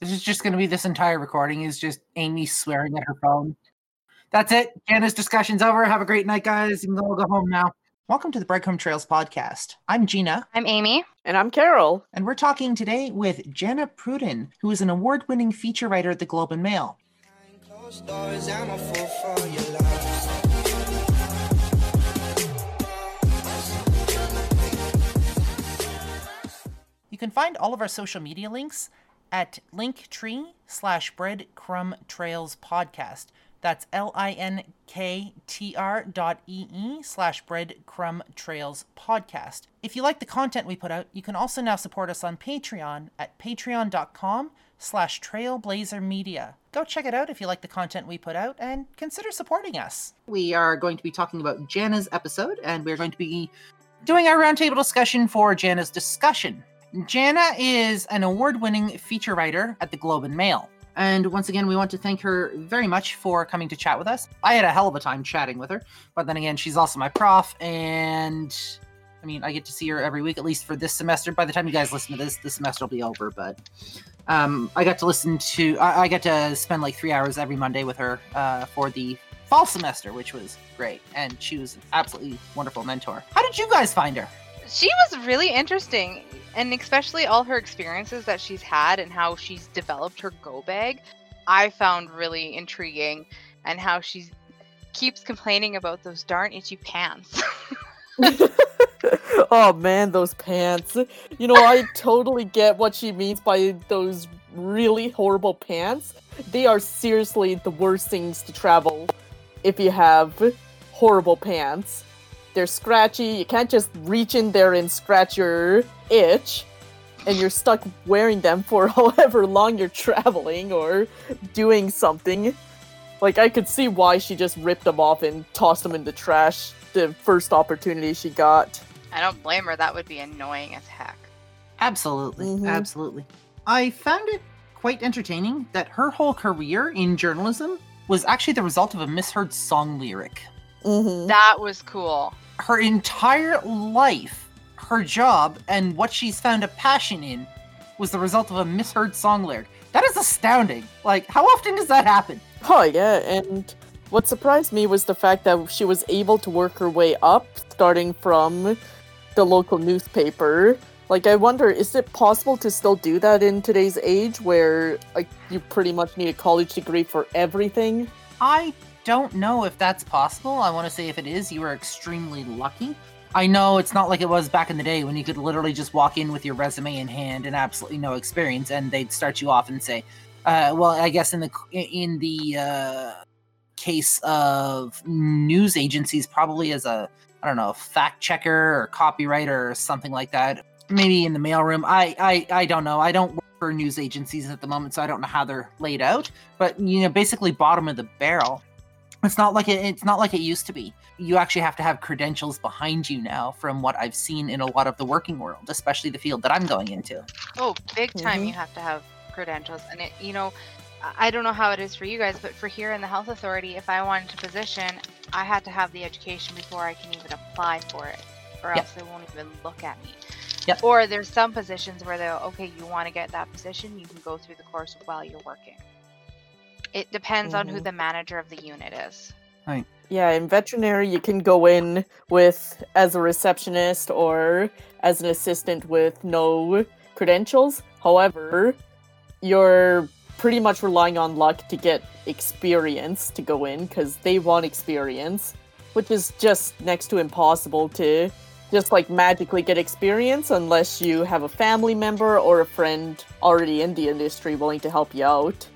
This is just going to be this entire recording is just Amy swearing at her phone. That's it. Jana's discussion's over. Have a great night, guys. You can all go home now. Welcome to the Breadcrumb Trails podcast. I'm Gina. I'm Amy. And I'm Carol. And we're talking today with Jana Pruden, who is an award winning feature writer at the Globe and Mail. You can find all of our social media links at linktree slash breadcrumb trails podcast. That's L I N K T R dot E E slash breadcrumb trails podcast. If you like the content we put out, you can also now support us on Patreon at patreon.com slash trailblazer media. Go check it out if you like the content we put out and consider supporting us. We are going to be talking about Jana's episode and we're going to be doing our roundtable discussion for Jana's discussion. Jana is an award winning feature writer at the Globe and Mail. And once again, we want to thank her very much for coming to chat with us. I had a hell of a time chatting with her, but then again, she's also my prof, and I mean, I get to see her every week, at least for this semester. By the time you guys listen to this, the semester will be over, but um, I got to listen to, I, I got to spend like three hours every Monday with her uh, for the fall semester, which was great. And she was an absolutely wonderful mentor. How did you guys find her? She was really interesting and especially all her experiences that she's had and how she's developed her go bag i found really intriguing and how she keeps complaining about those darn itchy pants. Oh man those pants. You know i totally get what she means by those really horrible pants. They are seriously the worst things to travel if you have horrible pants they're scratchy. You can't just reach in there and scratch your itch, and you're stuck wearing them for however long you're traveling or doing something. Like, I could see why she just ripped them off and tossed them in the trash the first opportunity she got. I don't blame her. That would be annoying as heck. Absolutely. Mm-hmm. Absolutely. I found it quite entertaining that her whole career in journalism was actually the result of a misheard song lyric. Mm-hmm. That was cool her entire life, her job, and what she's found a passion in was the result of a misheard song lyric. That is astounding. Like, how often does that happen? Oh, yeah, and what surprised me was the fact that she was able to work her way up, starting from the local newspaper. Like, I wonder, is it possible to still do that in today's age where like, you pretty much need a college degree for everything? I don't know if that's possible. I want to say if it is, you are extremely lucky. I know it's not like it was back in the day when you could literally just walk in with your resume in hand and absolutely no experience, and they'd start you off and say, uh, "Well, I guess in the in the uh, case of news agencies, probably as a I don't know fact checker or copywriter or something like that. Maybe in the mailroom. I I I don't know. I don't work for news agencies at the moment, so I don't know how they're laid out. But you know, basically bottom of the barrel it's not like it, it's not like it used to be you actually have to have credentials behind you now from what i've seen in a lot of the working world especially the field that i'm going into oh big time mm-hmm. you have to have credentials and it you know i don't know how it is for you guys but for here in the health authority if i wanted to position i had to have the education before i can even apply for it or else they won't even look at me Yep. Or there's some positions where they'll, okay, you want to get that position, you can go through the course while you're working. It depends mm-hmm. on who mm-hmm. the manager of the unit is. Right. Yeah, in veterinary, you can go in with as a receptionist or as an assistant with no credentials. However, you're pretty much relying on luck to get experience to go in because they want experience, which is just next to impossible to just like magically get experience unless you have a family member or a friend already in the industry willing to help you out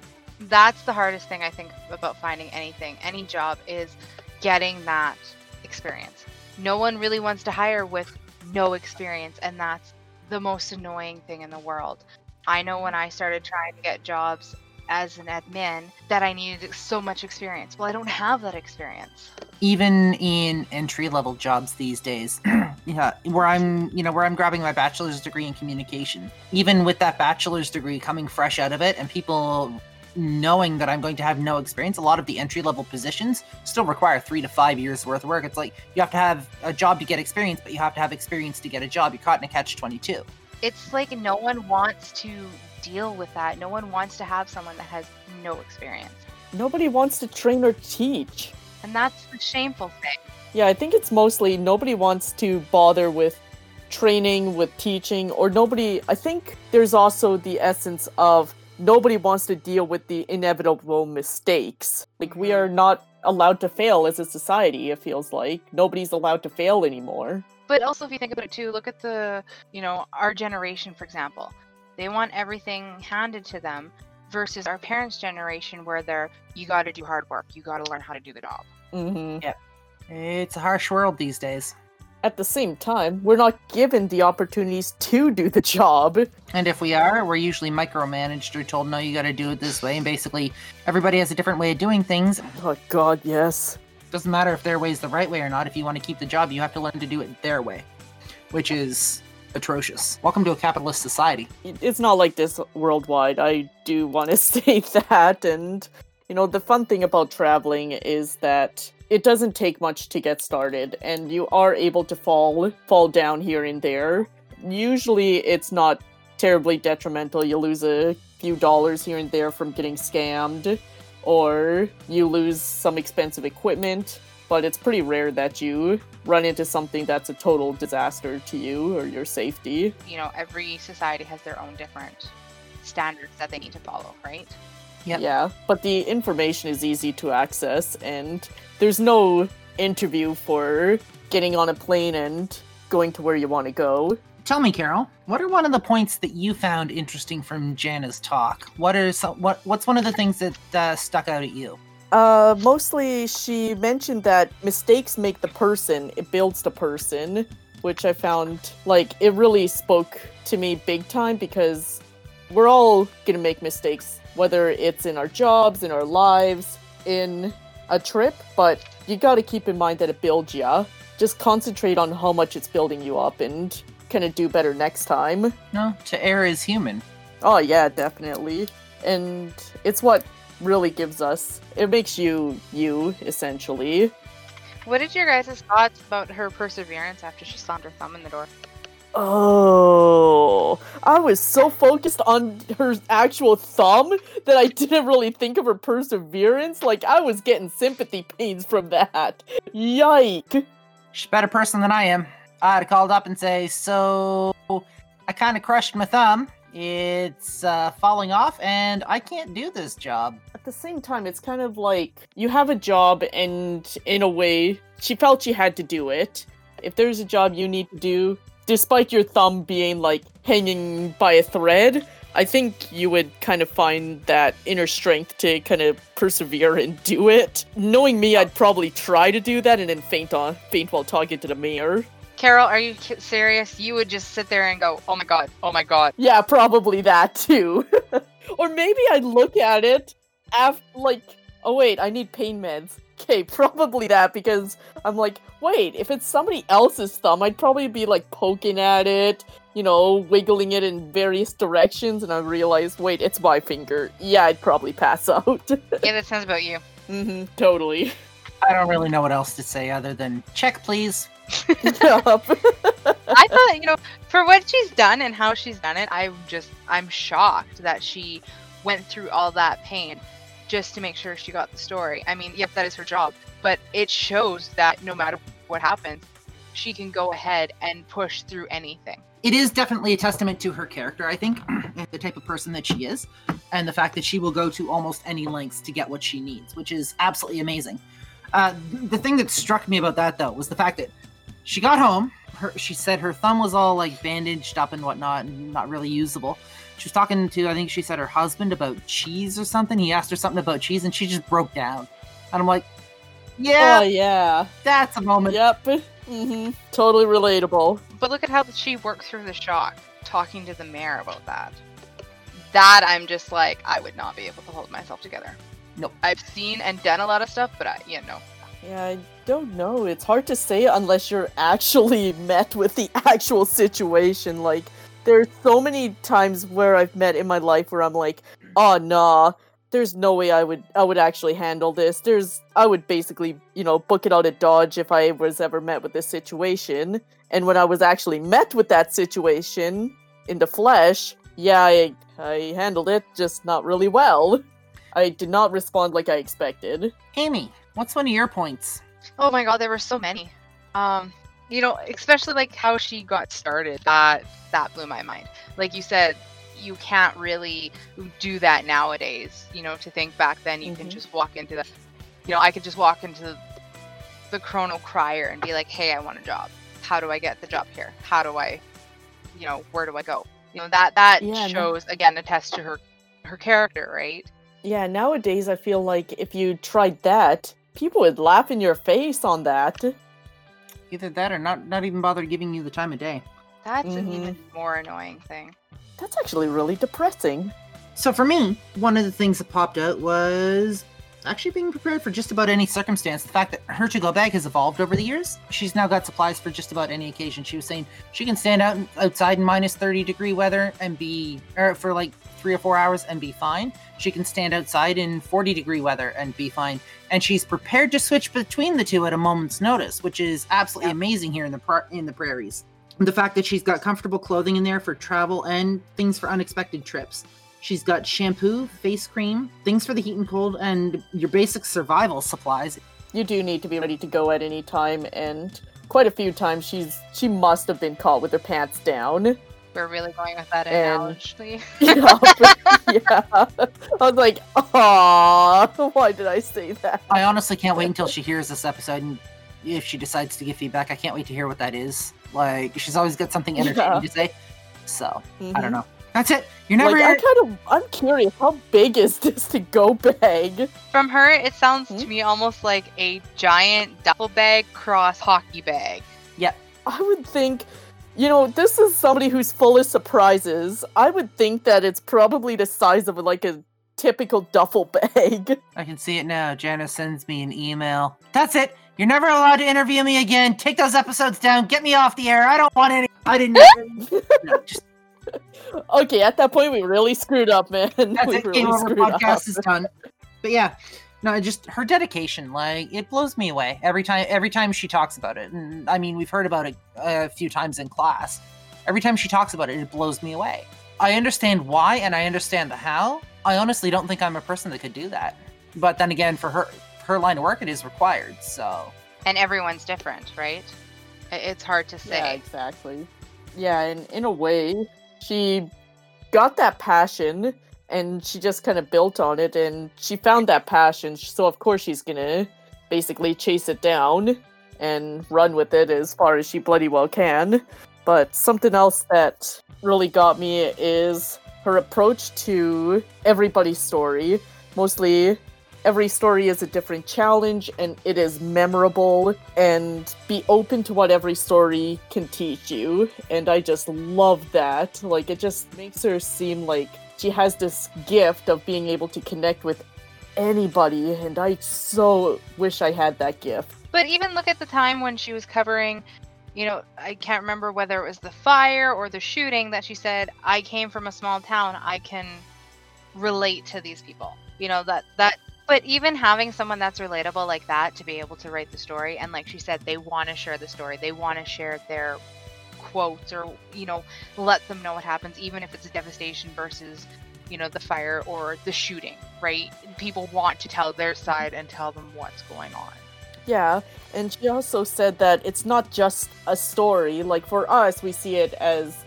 that's the hardest thing I think about finding anything, any job is getting that experience. No one really wants to hire with no experience, and that's the most annoying thing in the world. I know when I started trying to get jobs as an admin that I needed so much experience. Well, I don't have that experience. Even in entry level jobs these days, yeah, where I'm, you know, where I'm grabbing my bachelor's degree in communication. Even with that bachelor's degree coming fresh out of it and people knowing that I'm going to have no experience, a lot of the entry level positions still require three to five years worth of work. It's like you have to have a job to get experience, but you have to have experience to get a job. You're caught in a catch 22. It's like no one wants to deal with that. No one wants to have someone that has no experience. Nobody wants to train or teach. And that's the shameful thing. Yeah, I think it's mostly nobody wants to bother with training, with teaching, or nobody. I think there's also the essence of nobody wants to deal with the inevitable mistakes. Like, we are not allowed to fail as a society, it feels like. Nobody's allowed to fail anymore. But also, if you think about it too, look at the, you know, our generation, for example. They want everything handed to them versus our parents' generation where they're, you got to do hard work, you got to learn how to do the job. hmm It's a harsh world these days. At the same time, we're not given the opportunities to do the job. And if we are, we're usually micromanaged or told, no, you got to do it this way. And basically, everybody has a different way of doing things. Oh, God, yes. Doesn't matter if their way is the right way or not. If you want to keep the job, you have to learn to do it their way, which is atrocious. Welcome to a capitalist society. it's not like this worldwide. I do want to say that. And, you know, the fun thing about traveling is that it doesn't take much to get started, and you are able to fall fall down here and there. Usually, it's not terribly detrimental. You lose a few dollars here and there from getting scammed, or you lose some expensive equipment. But it's pretty rare that you run into something that's a total disaster to you or your safety. You know, every society has their own different standards that they need to follow, right? Yep. Yeah, but the information is easy to access, and there's no interview for getting on a plane and going to where you want to go. Tell me, Carol, what are one of the points that you found interesting from Jana's talk? What are some, what What's one of the things that uh, stuck out at you? Uh, mostly she mentioned that mistakes make the person, it builds the person, which I found like it really spoke to me big time because we're all gonna make mistakes, whether it's in our jobs, in our lives, in a trip, but you gotta keep in mind that it builds ya. Just concentrate on how much it's building you up and kind of do better next time. No, to err is human. Oh yeah, definitely. And it's what really gives us it makes you you essentially. What did your guys' thoughts about her perseverance after she slammed her thumb in the door? Oh, I was so focused on her actual thumb that I didn't really think of her perseverance. Like I was getting sympathy pains from that. Yike. She's a better person than I am. I'd have called up and say, so I kind of crushed my thumb. It's uh, falling off, and I can't do this job. At the same time, it's kind of like you have a job, and in a way, she felt she had to do it. If there's a job you need to do, despite your thumb being like hanging by a thread, I think you would kind of find that inner strength to kind of persevere and do it. Knowing me, I'd probably try to do that and then faint on faint while talking to the mayor. Carol, are you serious? You would just sit there and go, "Oh my god, oh my god." Yeah, probably that too. or maybe I'd look at it after like, oh wait, I need pain meds. Okay, probably that because I'm like, wait, if it's somebody else's thumb, I'd probably be like poking at it, you know, wiggling it in various directions, and I realize, wait, it's my finger. Yeah, I'd probably pass out. Yeah, that sounds about you. Mm-hmm, totally. I don't really know what else to say other than check, please. Yup. I thought, you know, for what she's done and how she's done it, I'm just, I'm shocked that she went through all that pain just to make sure she got the story. I mean, yes, that is her job, but it shows that no matter what happens, she can go ahead and push through anything. It is definitely a testament to her character, I think, and the type of person that she is, and the fact that she will go to almost any lengths to get what she needs, which is absolutely amazing. Uh, the thing that struck me about that, though, was the fact that she got home. Her, she said her thumb was all like bandaged up and whatnot, and not really usable. She was talking to, I think she said her husband about cheese or something. He asked her something about cheese, and she just broke down. And I'm like, yeah, Oh yeah. that's a moment. Yep. hmm Totally relatable. But look at how she worked through the shock, talking to the mayor about that. That I'm just like, I would not be able to hold myself together. Nope. I've seen and done a lot of stuff, but I, you know, Yeah, I don't know. It's hard to say unless you're actually met with the actual situation. Like, there's so many times where I've met in my life where I'm like, oh nah, there's no way I would I would actually handle this. There's I would basically, you know, book it out at Dodge if I was ever met with this situation. And when I was actually met with that situation in the flesh, Yeah, I, I handled it, just not really well. I did not respond like I expected. Amy, what's one of your points? Oh my god, there were so many. Um, you know, especially like how she got started. That that blew my mind. Like you said, you can't really do that nowadays. You know, to think back then, you can Mhm. just walk into the, you know, I could just walk into the Chrono Crier and be like, "Hey, I want a job. How do I get the job here? How do I, you know, where do I go?" You know, that that Yeah, no- shows again attests to her her character, right? Yeah, nowadays I feel like if you tried that, people would laugh in your face on that. Either that or not not even bother giving you the time of day. That's an Mhm. even more annoying thing. That's actually really depressing. So for me, one of the things that popped out was actually being prepared for just about any circumstance. The fact that her to-go bag has evolved over the years. She's now got supplies for just about any occasion. She was saying she can stand out outside in minus 30 degree weather and be or for like three or four hours and be fine. She can stand outside in 40 degree weather and be fine. And she's prepared to switch between the two at a moment's notice, which is absolutely Yep. amazing here in the par- in the prairies. The fact that she's got comfortable clothing in there for travel and things for unexpected trips. She's got shampoo, face cream, things for the heat and cold, and your basic survival supplies. You do need to be ready to go at any time, and quite a few times she's she must have been caught with her pants down. We're really going with that And- analogy. yeah, yeah. I was like, oh, why did I say that?" I honestly can't wait until she hears this episode and if she decides to give feedback. I can't wait to hear what that is. Like, she's always got something entertaining Yeah. to say. So, I Mhm. don't know. That's it. You're never. Like, I kind of, I'm curious, how big is this to go bag? From her, it sounds Hmm? to me almost like a giant duffel bag cross hockey bag. Yep. I would think, you know, this is somebody who's full of surprises. I would think that it's probably the size of like a typical duffel bag. I can see it now. Janice sends me an email. That's it. You're never allowed to interview me again. Take those episodes down. Get me off the air. I don't want any. I didn't. no, just okay, at that point, we really screwed up, man. That's we it. really Game over. Podcast up. is done. But yeah, no, just her dedication, like it blows me away every time. Every time she talks about it, and I mean, we've heard about it a few times in class. Every time she talks about it, it blows me away. I understand why, and I understand the how. I honestly don't think I'm a person that could do that. But then again, for her, her line of work, it is required. So And everyone's different, right? It's hard to say. Yeah, say. exactly. Yeah, and in a way, she got that passion and she just kind of built on it and she found that passion. So, of course, she's gonna basically chase it down and run with it as far as she bloody well can. But something else that really got me is her approach to everybody's story. Mostly, every story is a different challenge and it is memorable and be open to what every story can teach you and i just love that like it just makes her seem like she has this gift of being able to connect with anybody and i so wish i had that gift But even look at the time when she was covering, you know, I can't remember whether it was the fire or the shooting that she said, I came from a small town. I can relate to these people. You know, that, that, but even having someone that's relatable like that to be able to write the story, and like she said, they want to share the story, they want to share their quotes or, you know, let them know what happens, even if it's a devastation versus, you know, the fire or the shooting, right? People want to tell their side and tell them what's going on. Yeah, and she also said that it's not just a story. Like for us, we see it as,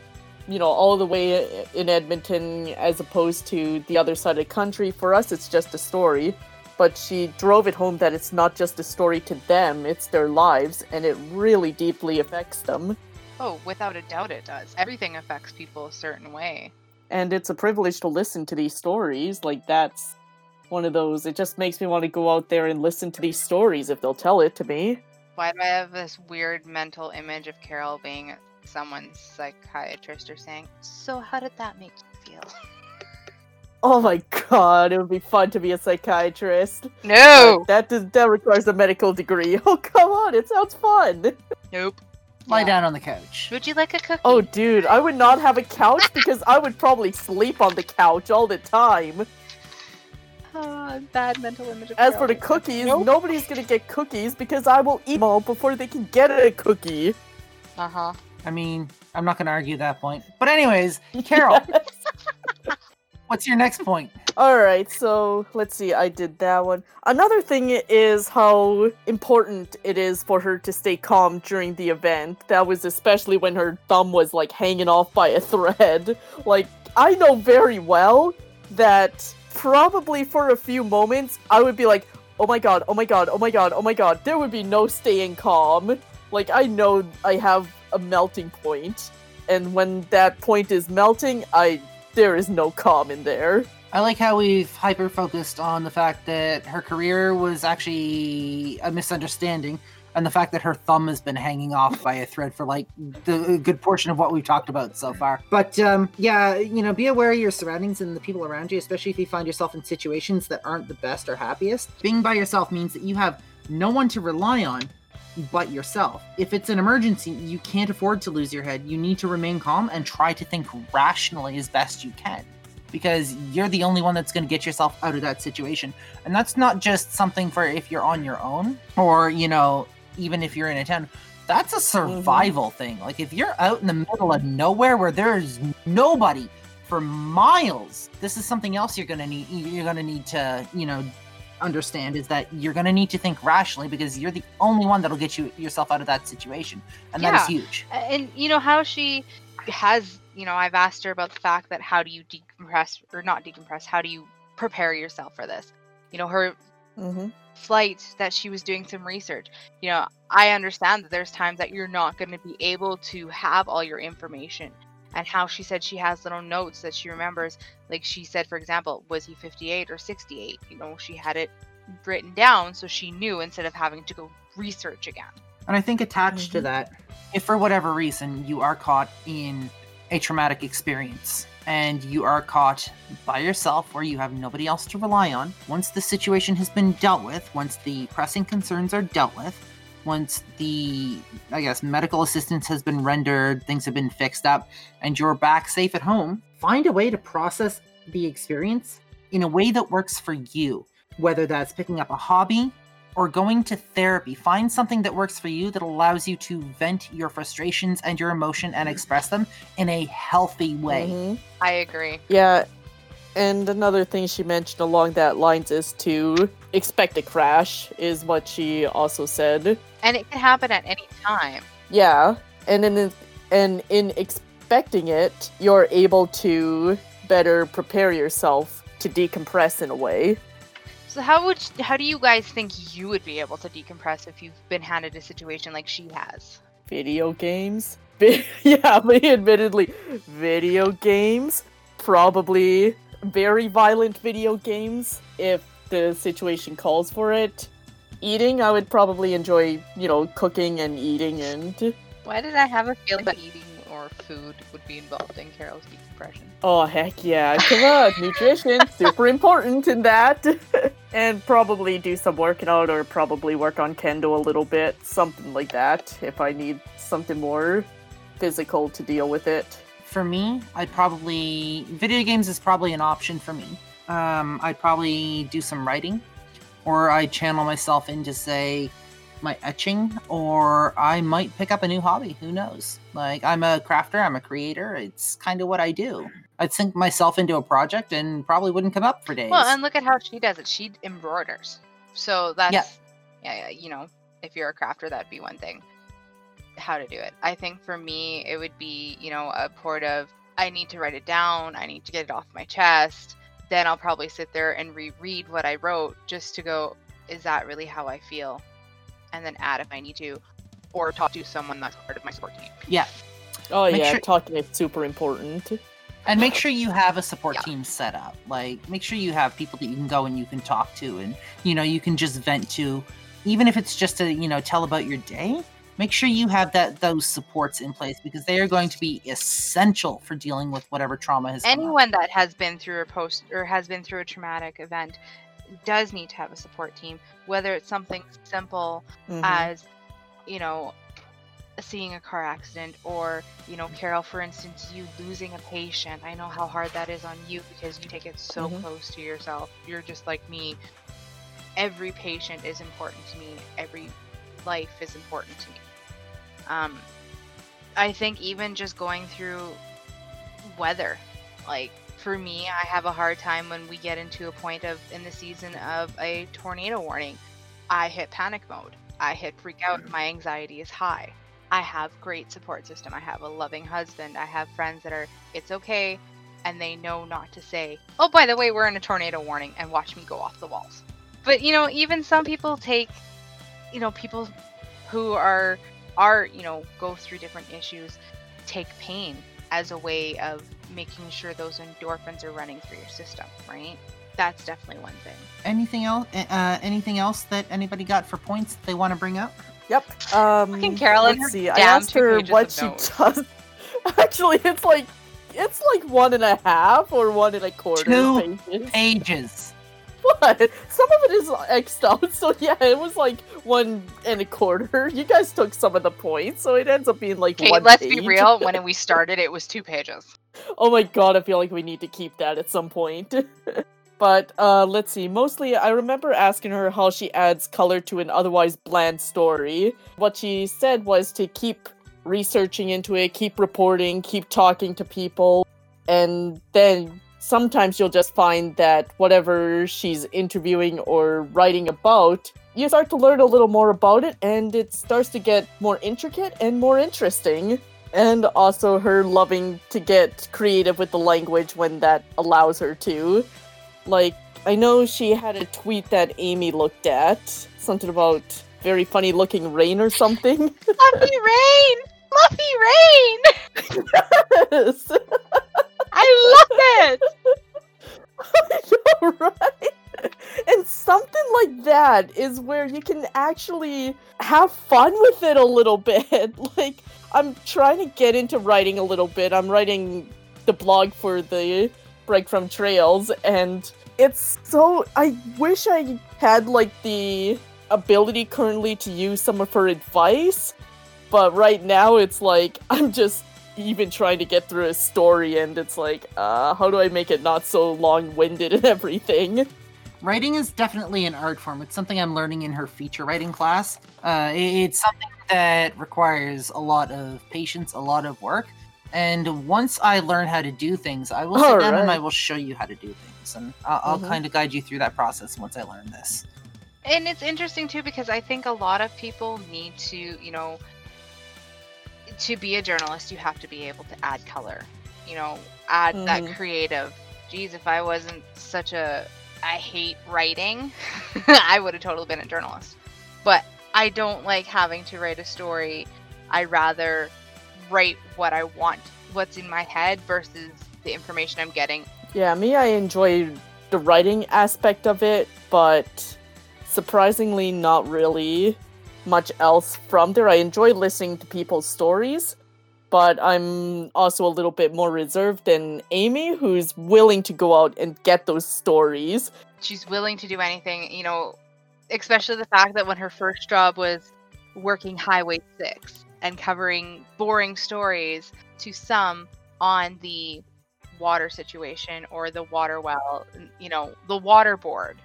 you know, all the way in Edmonton as opposed to the other side of the country. For us, it's just a story. But she drove it home that it's not just a story to them, it's their lives, and it really deeply affects them. Oh, without a doubt it does. Everything affects people a certain way. And it's a privilege to listen to these stories. Like, that's one of those. It just makes me want to go out there and listen to these stories if they'll tell it to me. Why do I have this weird mental image of Carol being someone's psychiatrist or saying, So, how did that make you feel? Oh my god, it would be fun to be a psychiatrist. No! That does, that requires a medical degree. Oh come on, it sounds fun. Nope. Lie Yeah. down on the couch. Would you like a cookie? Oh dude, I would not have a couch because I would probably sleep on the couch all the time. Ah, bad mental image of As Carol. for the cookies, Nope. nobody's gonna get cookies because I will eat them all before they can get a cookie. Uh huh. I mean, I'm not going to argue that point. But anyways, Carol, What's your next point? All right, so let's see. I did that one. Another thing is how important it is for her to stay calm during the event. That was especially when her thumb was like hanging off by a thread. Like, I know very well that probably for a few moments I would be like, oh my god, oh my god, oh my god, oh my god. There would be no staying calm. Like, I know I have a melting point, and when that point is melting, I there is no calm in there. I like how we've hyper focused on the fact that her career was actually a misunderstanding and the fact that her thumb has been hanging off by a thread for like the good portion of what we've talked about so far. But um, yeah, you know, be aware of your surroundings and the people around you, especially if you find yourself in situations that aren't the best or happiest. Being by yourself means that you have no one to rely on but yourself. If it's an emergency, you can't afford to lose your head. You need to remain calm and try to think rationally as best you can because you're the only one that's going to get yourself out of that situation. And that's not just something for if you're on your own or, you know, even if you're in a town. That's a survival mm-hmm. thing. Like if you're out in the middle of nowhere where there's nobody for miles, this is something else you're going to need you're going to need to, you know, understand is that you're going to need to think rationally because you're the only one that'll get you yourself out of that situation and yeah. that is huge and you know how she has you know i've asked her about the fact that how do you decompress or not decompress how do you prepare yourself for this you know her mm-hmm. flight that she was doing some research you know i understand that there's times that you're not going to be able to have all your information and how she said she has little notes that she remembers. Like she said, for example, was he 58 or 68? You know, she had it written down so she knew instead of having to go research again. And I think attached mm-hmm. to that, if for whatever reason you are caught in a traumatic experience and you are caught by yourself where you have nobody else to rely on, once the situation has been dealt with, once the pressing concerns are dealt with, once the i guess medical assistance has been rendered things have been fixed up and you're back safe at home find a way to process the experience in a way that works for you whether that's picking up a hobby or going to therapy find something that works for you that allows you to vent your frustrations and your emotion and express them in a healthy way mm-hmm. i agree yeah and another thing she mentioned along that lines is to expect a crash, is what she also said. And it can happen at any time. Yeah, and in and in expecting it, you're able to better prepare yourself to decompress in a way. So how would how do you guys think you would be able to decompress if you've been handed a situation like she has? Video games. yeah, me admittedly, video games. Probably very violent video games if the situation calls for it. Eating, I would probably enjoy, you know, cooking and eating and. Why did I have a feeling that eating or food would be involved in Carol's depression? Oh, heck yeah. Come on, nutrition, super important in that. and probably do some working out or probably work on kendo a little bit, something like that, if I need something more physical to deal with it for me, I'd probably video games is probably an option for me. Um, I'd probably do some writing, or I channel myself into say my etching, or I might pick up a new hobby. Who knows? Like I'm a crafter, I'm a creator. It's kind of what I do. I'd sink myself into a project and probably wouldn't come up for days. Well, and look at how she does it. She embroiders. So that's yeah, yeah, yeah you know, if you're a crafter, that'd be one thing how to do it. I think for me, it would be, you know, a port of I need to write it down, I need to get it off my chest. Then I'll probably sit there and reread what I wrote just to go, is that really how I feel? And then add if I need to, or talk to someone that's part of my support team. Yeah. Oh, make yeah, sure- talking is super important. And make sure you have a support yeah. team set up. Like, make sure you have people that you can go and you can talk to, and you know, you can just vent to, even if it's just to you know tell about your day make sure you have that those supports in place because they are going to be essential for dealing with whatever trauma has anyone that has been through a post or has been through a traumatic event does need to have a support team whether it's something simple mm-hmm. as you know seeing a car accident or you know carol for instance you losing a patient. I know how hard that is on you because you take it so mm-hmm. close to yourself. You're just like me. Every patient is important to me. Every life is important to me um, I think even just going through weather, like for me, I have a hard time when we get into a point of in the season of a tornado warning. I hit panic mode. I hit freak out. My anxiety is high. I have great support system. I have a loving husband. I have friends that are it's okay and they know not to say, "Oh, by the way, we're in a tornado warning," and watch me go off the walls. But you know, even some people take, you know, people who are are you know go through different issues, take pain as a way of making sure those endorphins are running through your system, right? That's definitely one thing. Anything else? Uh, anything else that anybody got for points they want to bring up? Yep. Um, Fucking Carolyn, let's see. I damn asked two her what she notes. does. Actually, it's like it's like one and a half or one and a quarter Two pages. Pages. But some of it is xed out, so yeah, it was like one and a quarter. You guys took some of the points, so it ends up being like Okay, one. let's be real. When we started, it was two pages. Oh my god, I feel like we need to keep that at some point. but uh let's see. Mostly I remember asking her how she adds color to an otherwise bland story. What she said was to keep researching into it, keep reporting, keep talking to people, and then sometimes you'll just find that whatever she's interviewing or writing about, you start to learn a little more about it and it starts to get more intricate and more interesting and also her loving to get creative with the language when that allows her to. Like, I know she had a tweet that Amy looked at, something about very funny looking rain or something. Fluffy rain, fluffy rain. yes, I love it. Know, right? And something like that is where you can actually have fun with it a little bit. Like, I'm trying to get into writing a little bit. I'm writing the blog for the Breadcrumb Trails, and it's so. I wish I had, like, the ability currently to use some of her advice, but right now it's like, I'm just even trying to get through a story, and it's like, uh, how do I make it not so long winded and everything? Writing is definitely an art form. It's something I'm learning in her feature writing class. Uh, it's something that requires a lot of patience, a lot of work. And once I learn how to do things, I will sit down and I will show you how to do things. And I'll, I'll Mhm. kind of guide you through that process once I learn this. And it's interesting too because I think a lot of people need to, you know, to be a journalist, you have to be able to add color, you know, add that Mhm. creative. Geez, if I wasn't such a, I hate writing, I would have totally been a journalist. But I don't like having to write a story. I rather write what I want, what's in my head versus the information I'm getting. Yeah, me, I enjoy the writing aspect of it, but surprisingly, not really much else from there. I enjoy listening to people's stories, but I'm also a little bit more reserved than Amy, who's willing to go out and get those stories. she's willing to do anything, you know, especially the fact that when her first job was working Highway 6 and covering boring stories to some on the water situation or the water well, you know, the water board.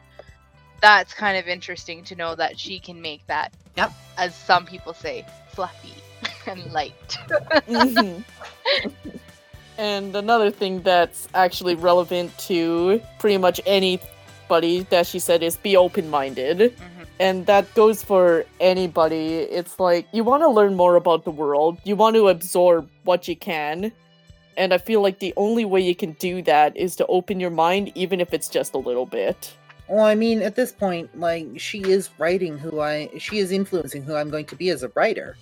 That's kind of interesting to know that she can make that, Yep. as some people say, fluffy and light. Mhm. and another thing that's actually relevant to pretty much anybody that she said is be open minded. Mhm. And that goes for anybody. It's like you want to learn more about the world, you want to absorb what you can. And I feel like the only way you can do that is to open your mind, even if it's just a little bit. Well, I mean, at this point, like she is writing who I, she is influencing who I'm going to be as a writer.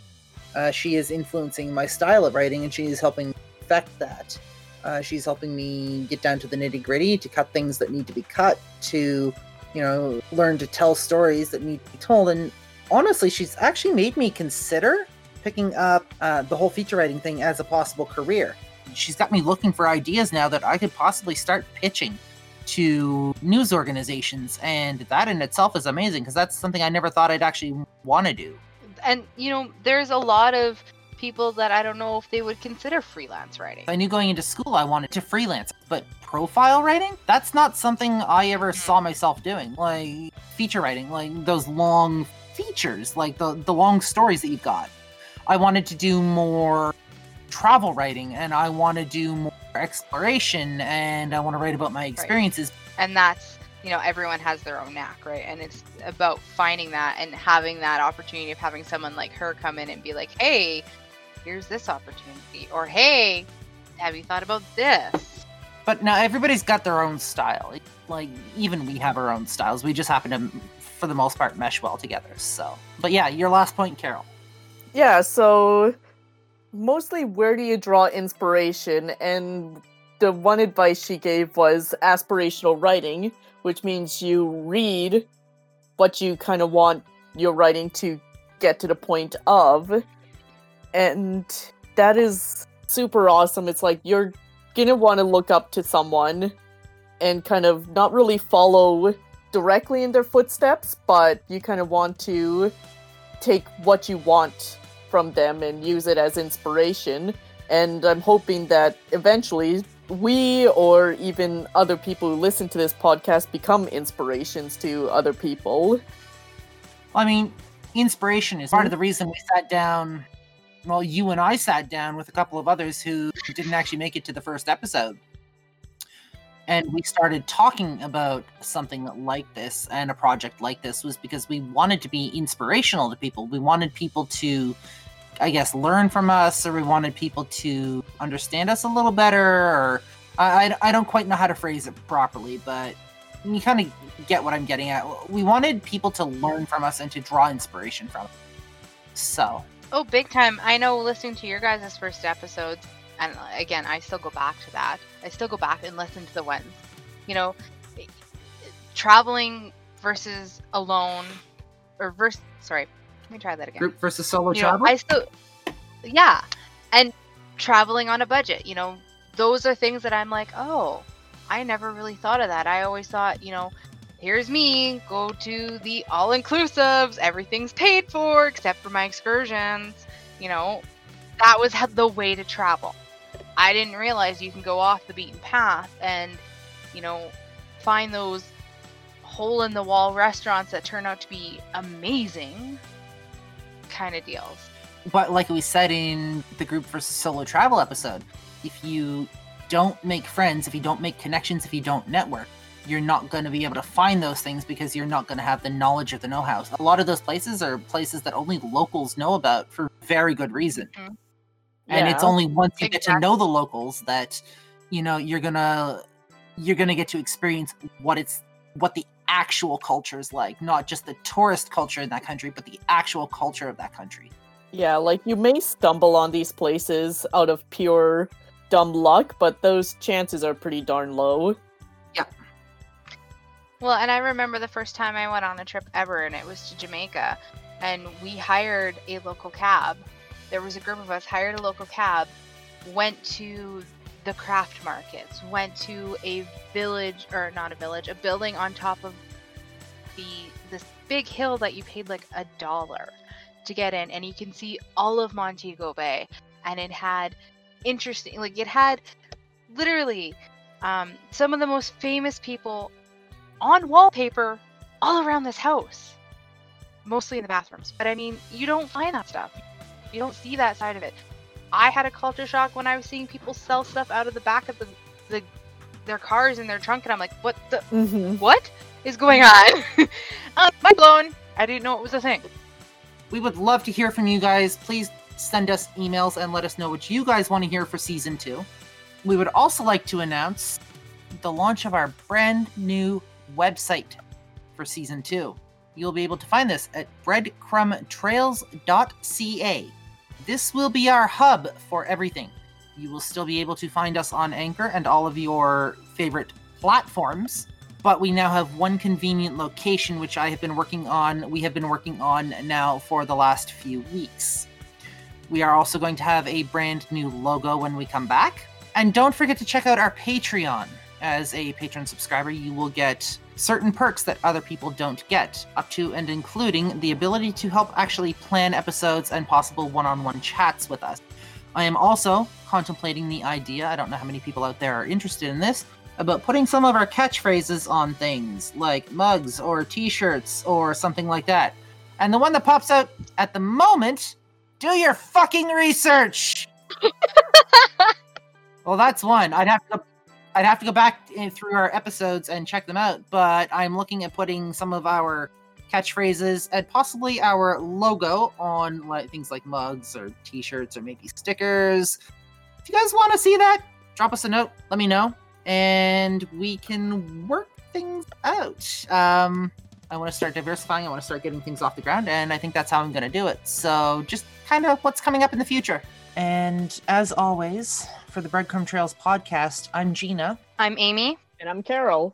Uh, she is influencing my style of writing, and she is helping affect that. Uh, she's helping me get down to the nitty gritty, to cut things that need to be cut, to, you know, learn to tell stories that need to be told. And honestly, she's actually made me consider picking up uh, the whole feature writing thing as a possible career. She's got me looking for ideas now that I could possibly start pitching to news organizations and that in itself is amazing because that's something i never thought i'd actually want to do. And, you know, there's a lot of people that I don't know if they would consider freelance writing. i knew going into school i wanted to freelance but profile writing? That's not something i ever mm. saw myself doing. Like feature writing like those long features like the, the long stories that you've got. I wanted to do more travel writing and i want to do more exploration and I want to write about my experiences. and that's you know everyone has their own knack right and it's about finding that and having that opportunity of having someone like her come in and be like hey here's this opportunity or hey have you thought about this But now everybody's got their own style. Like even we have our own styles. We just happen to, for the most part, mesh well together. So, but yeah, your last point, Carol. Yeah, so mostly where do you draw inspiration? And the one advice she gave was aspirational writing, which means you read what you kind of want your writing to get to the point of. And that is super awesome. It's like you're gonna want to look up to someone and kind of not really follow directly in their footsteps, but you kind of want to take what you want from them and use it as inspiration. And I'm hoping that eventually we or even other people who listen to this podcast become inspirations to other people. I mean, inspiration is part of the reason we sat down. Well, you and I sat down with a couple of others who didn't actually make it to the first episode. And we started talking about something like this and a project like this was because we wanted to be inspirational to people. We wanted people to, I guess, learn from us, or we wanted people to understand us a little better. Or I, I, don't quite know how to phrase it properly, but you kind of get what I'm getting at. We wanted people to learn from us and to draw inspiration from. So, oh big time i know listening to your guys' first episodes and uh, again i still go back to that i still go back and listen to the ones you know traveling versus alone or versus sorry let me try that again group versus solo you know, travel. I still, yeah, and traveling on a budget. You know, those are things that I'm like, oh, I never really thought of that. I always thought, you know, here's me, go to the all inclusives, everything's paid for except for my excursions. You know, that was the way to travel. I didn't realize you can go off the beaten path and, you know, find those hole in the wall restaurants that turn out to be amazing kind of deals. but like we said in the group versus solo travel episode, if you don't make friends, if you don't make connections, if you don't network, you're not going to be able to find those things because you're not going to have the knowledge or the know-how. A lot of those places are places that only locals know about for very good reason. Mhm. And it's only once you get to know the locals that you know you're going to you're going to get to experience what it's what the actual culture is like, not just the tourist culture in that country, but the actual culture of that country. Yeah, like you may stumble on these places out of pure dumb luck, but those chances are pretty darn low. yeah Well, and I remember the first time I went on a trip ever, and it was to Jamaica, and we hired a local cab. There was a group of us hired a local cab, went to the craft markets, went to a village or not a village, a building on top of the this big hill that you paid like a dollar to get in, and you can see all of Montego Bay, and it had interesting, like it had literally um, some of the most famous people on wallpaper all around this house. Mostly in the bathrooms. But I mean, you don't find that stuff. You don't see that side of it. I had a culture shock when I was seeing people sell stuff out of the back of the, the their cars in their trunk and I'm like, what the Mm-hmm. what is going on? uh, mind blown. I didn't know it was a thing. We would love to hear from you guys. Please send us emails and let us know what you guys want to hear for season two. We would also like to announce the launch of our brand new website for season two. You'll be able to find this at breadcrumbtrails.ca. This will be our hub for everything. You will still be able to find us on Anchor and all of your favorite platforms but we now have one convenient location which I have been working on. We have been working on now for the last few weeks. We are also going to have a brand new logo when we come back. And don't forget to check out our Patreon. As a patron subscriber, you will get certain perks that other people don't get, up to and including the ability to help actually plan episodes and possible one on one chats with us. I am also contemplating the idea, I don't know how many people out there are interested in this, about putting some of our catchphrases on things like mugs or t-shirts or something like that. And the one that pops out at the moment, do your fucking research. Well, that's one. I'd have to. I'd have to go back in, through our episodes and check them out. But I'm looking at putting some of our catchphrases and possibly our logo on like things like mugs or T-shirts or maybe stickers. If you guys want to see that, drop us a note. Let me know, and we can work things out. Um, I want to start diversifying. I want to start getting things off the ground, and I think that's how I'm going to do it. So, just kind of what's coming up in the future. And as always, for the Breadcrumb Trails podcast, I'm Gina. I'm Amy. And I'm Carol.